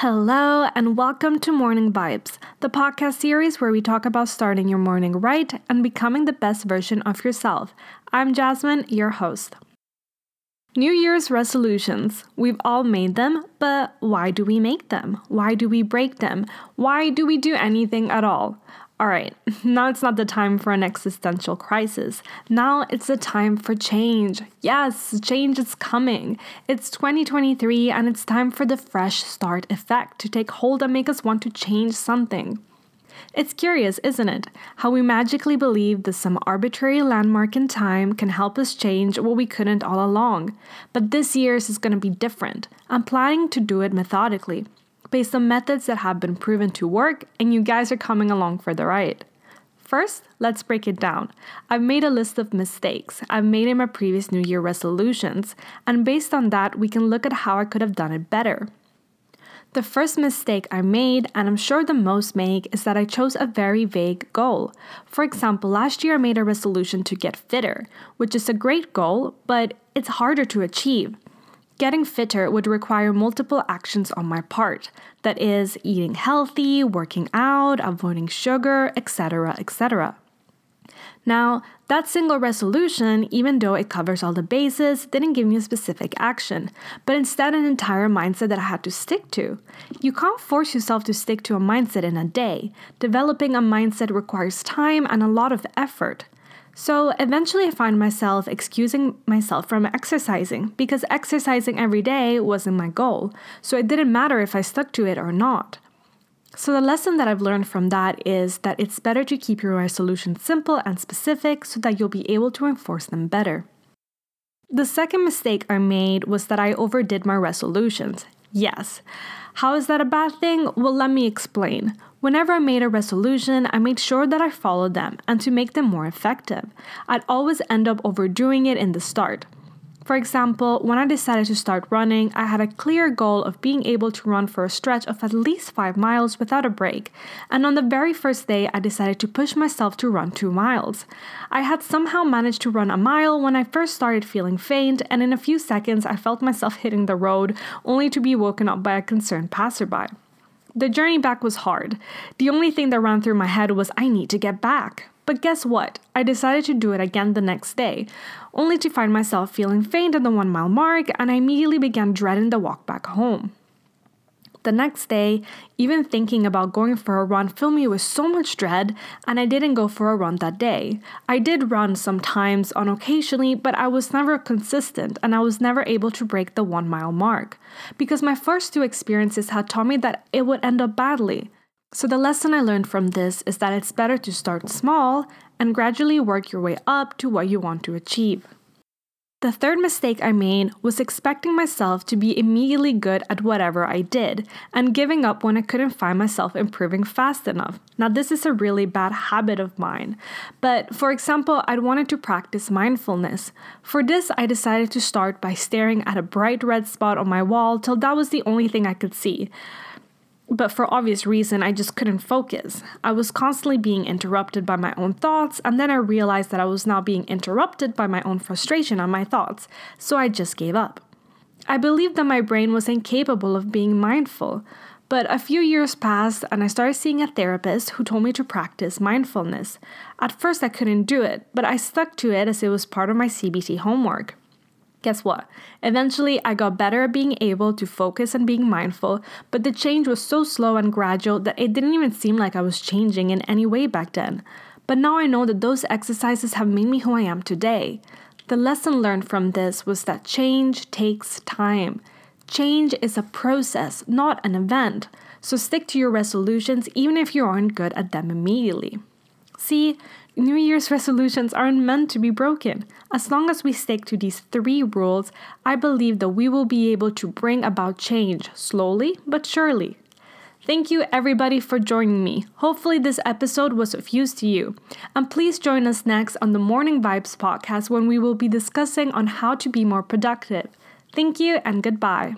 Hello, and welcome to Morning Vibes, the podcast series where we talk about starting your morning right and becoming the best version of yourself. I'm Jasmine, your host. New Year's resolutions. We've all made them, but why do we make them? Why do we break them? Why do we do anything at all? All right, now it's not the time for an existential crisis. Now it's the time for change. Yes, change is coming. It's 2023 and it's time for the fresh start effect to take hold and make us want to change something. It's curious, isn't it? How we magically believe that some arbitrary landmark in time can help us change what we couldn't all along. But this year's is going to be different. I'm planning to do it methodically based on methods that have been proven to work, and you guys are coming along for the ride. First, let's break it down. I've made a list of mistakes I've made in my previous New Year resolutions, and based on that, we can look at how I could have done it better. The first mistake I made, and I'm sure the most make, is that I chose a very vague goal. For example, last year I made a resolution to get fitter, which is a great goal, but it's harder to achieve. Getting fitter would require multiple actions on my part that is, eating healthy, working out, avoiding sugar, etc., etc. Now, that single resolution, even though it covers all the bases, didn't give me a specific action, but instead an entire mindset that I had to stick to. You can't force yourself to stick to a mindset in a day. Developing a mindset requires time and a lot of effort. So eventually, I find myself excusing myself from exercising because exercising every day wasn't my goal. So it didn't matter if I stuck to it or not. So, the lesson that I've learned from that is that it's better to keep your resolutions simple and specific so that you'll be able to enforce them better. The second mistake I made was that I overdid my resolutions. Yes. How is that a bad thing? Well, let me explain. Whenever I made a resolution, I made sure that I followed them and to make them more effective. I'd always end up overdoing it in the start. For example, when I decided to start running, I had a clear goal of being able to run for a stretch of at least 5 miles without a break, and on the very first day, I decided to push myself to run 2 miles. I had somehow managed to run a mile when I first started feeling faint, and in a few seconds, I felt myself hitting the road, only to be woken up by a concerned passerby. The journey back was hard. The only thing that ran through my head was, I need to get back. But guess what? I decided to do it again the next day, only to find myself feeling faint at the one mile mark, and I immediately began dreading the walk back home. The next day, even thinking about going for a run filled me with so much dread, and I didn't go for a run that day. I did run sometimes on occasionally, but I was never consistent and I was never able to break the one mile mark because my first two experiences had taught me that it would end up badly. So, the lesson I learned from this is that it's better to start small and gradually work your way up to what you want to achieve. The third mistake I made was expecting myself to be immediately good at whatever I did and giving up when I couldn't find myself improving fast enough. Now, this is a really bad habit of mine. But for example, I wanted to practice mindfulness. For this, I decided to start by staring at a bright red spot on my wall till that was the only thing I could see but for obvious reason i just couldn't focus. I was constantly being interrupted by my own thoughts and then i realized that i was now being interrupted by my own frustration on my thoughts so i just gave up. I believed that my brain was incapable of being mindful but a few years passed and i started seeing a therapist who told me to practice mindfulness. At first i couldn't do it but i stuck to it as it was part of my cbt homework Guess what? Eventually, I got better at being able to focus and being mindful, but the change was so slow and gradual that it didn't even seem like I was changing in any way back then. But now I know that those exercises have made me who I am today. The lesson learned from this was that change takes time. Change is a process, not an event. So stick to your resolutions even if you aren't good at them immediately. See, New Year's resolutions aren't meant to be broken. As long as we stick to these three rules, I believe that we will be able to bring about change slowly but surely. Thank you, everybody, for joining me. Hopefully, this episode was of use to you. And please join us next on the Morning Vibes podcast when we will be discussing on how to be more productive. Thank you and goodbye.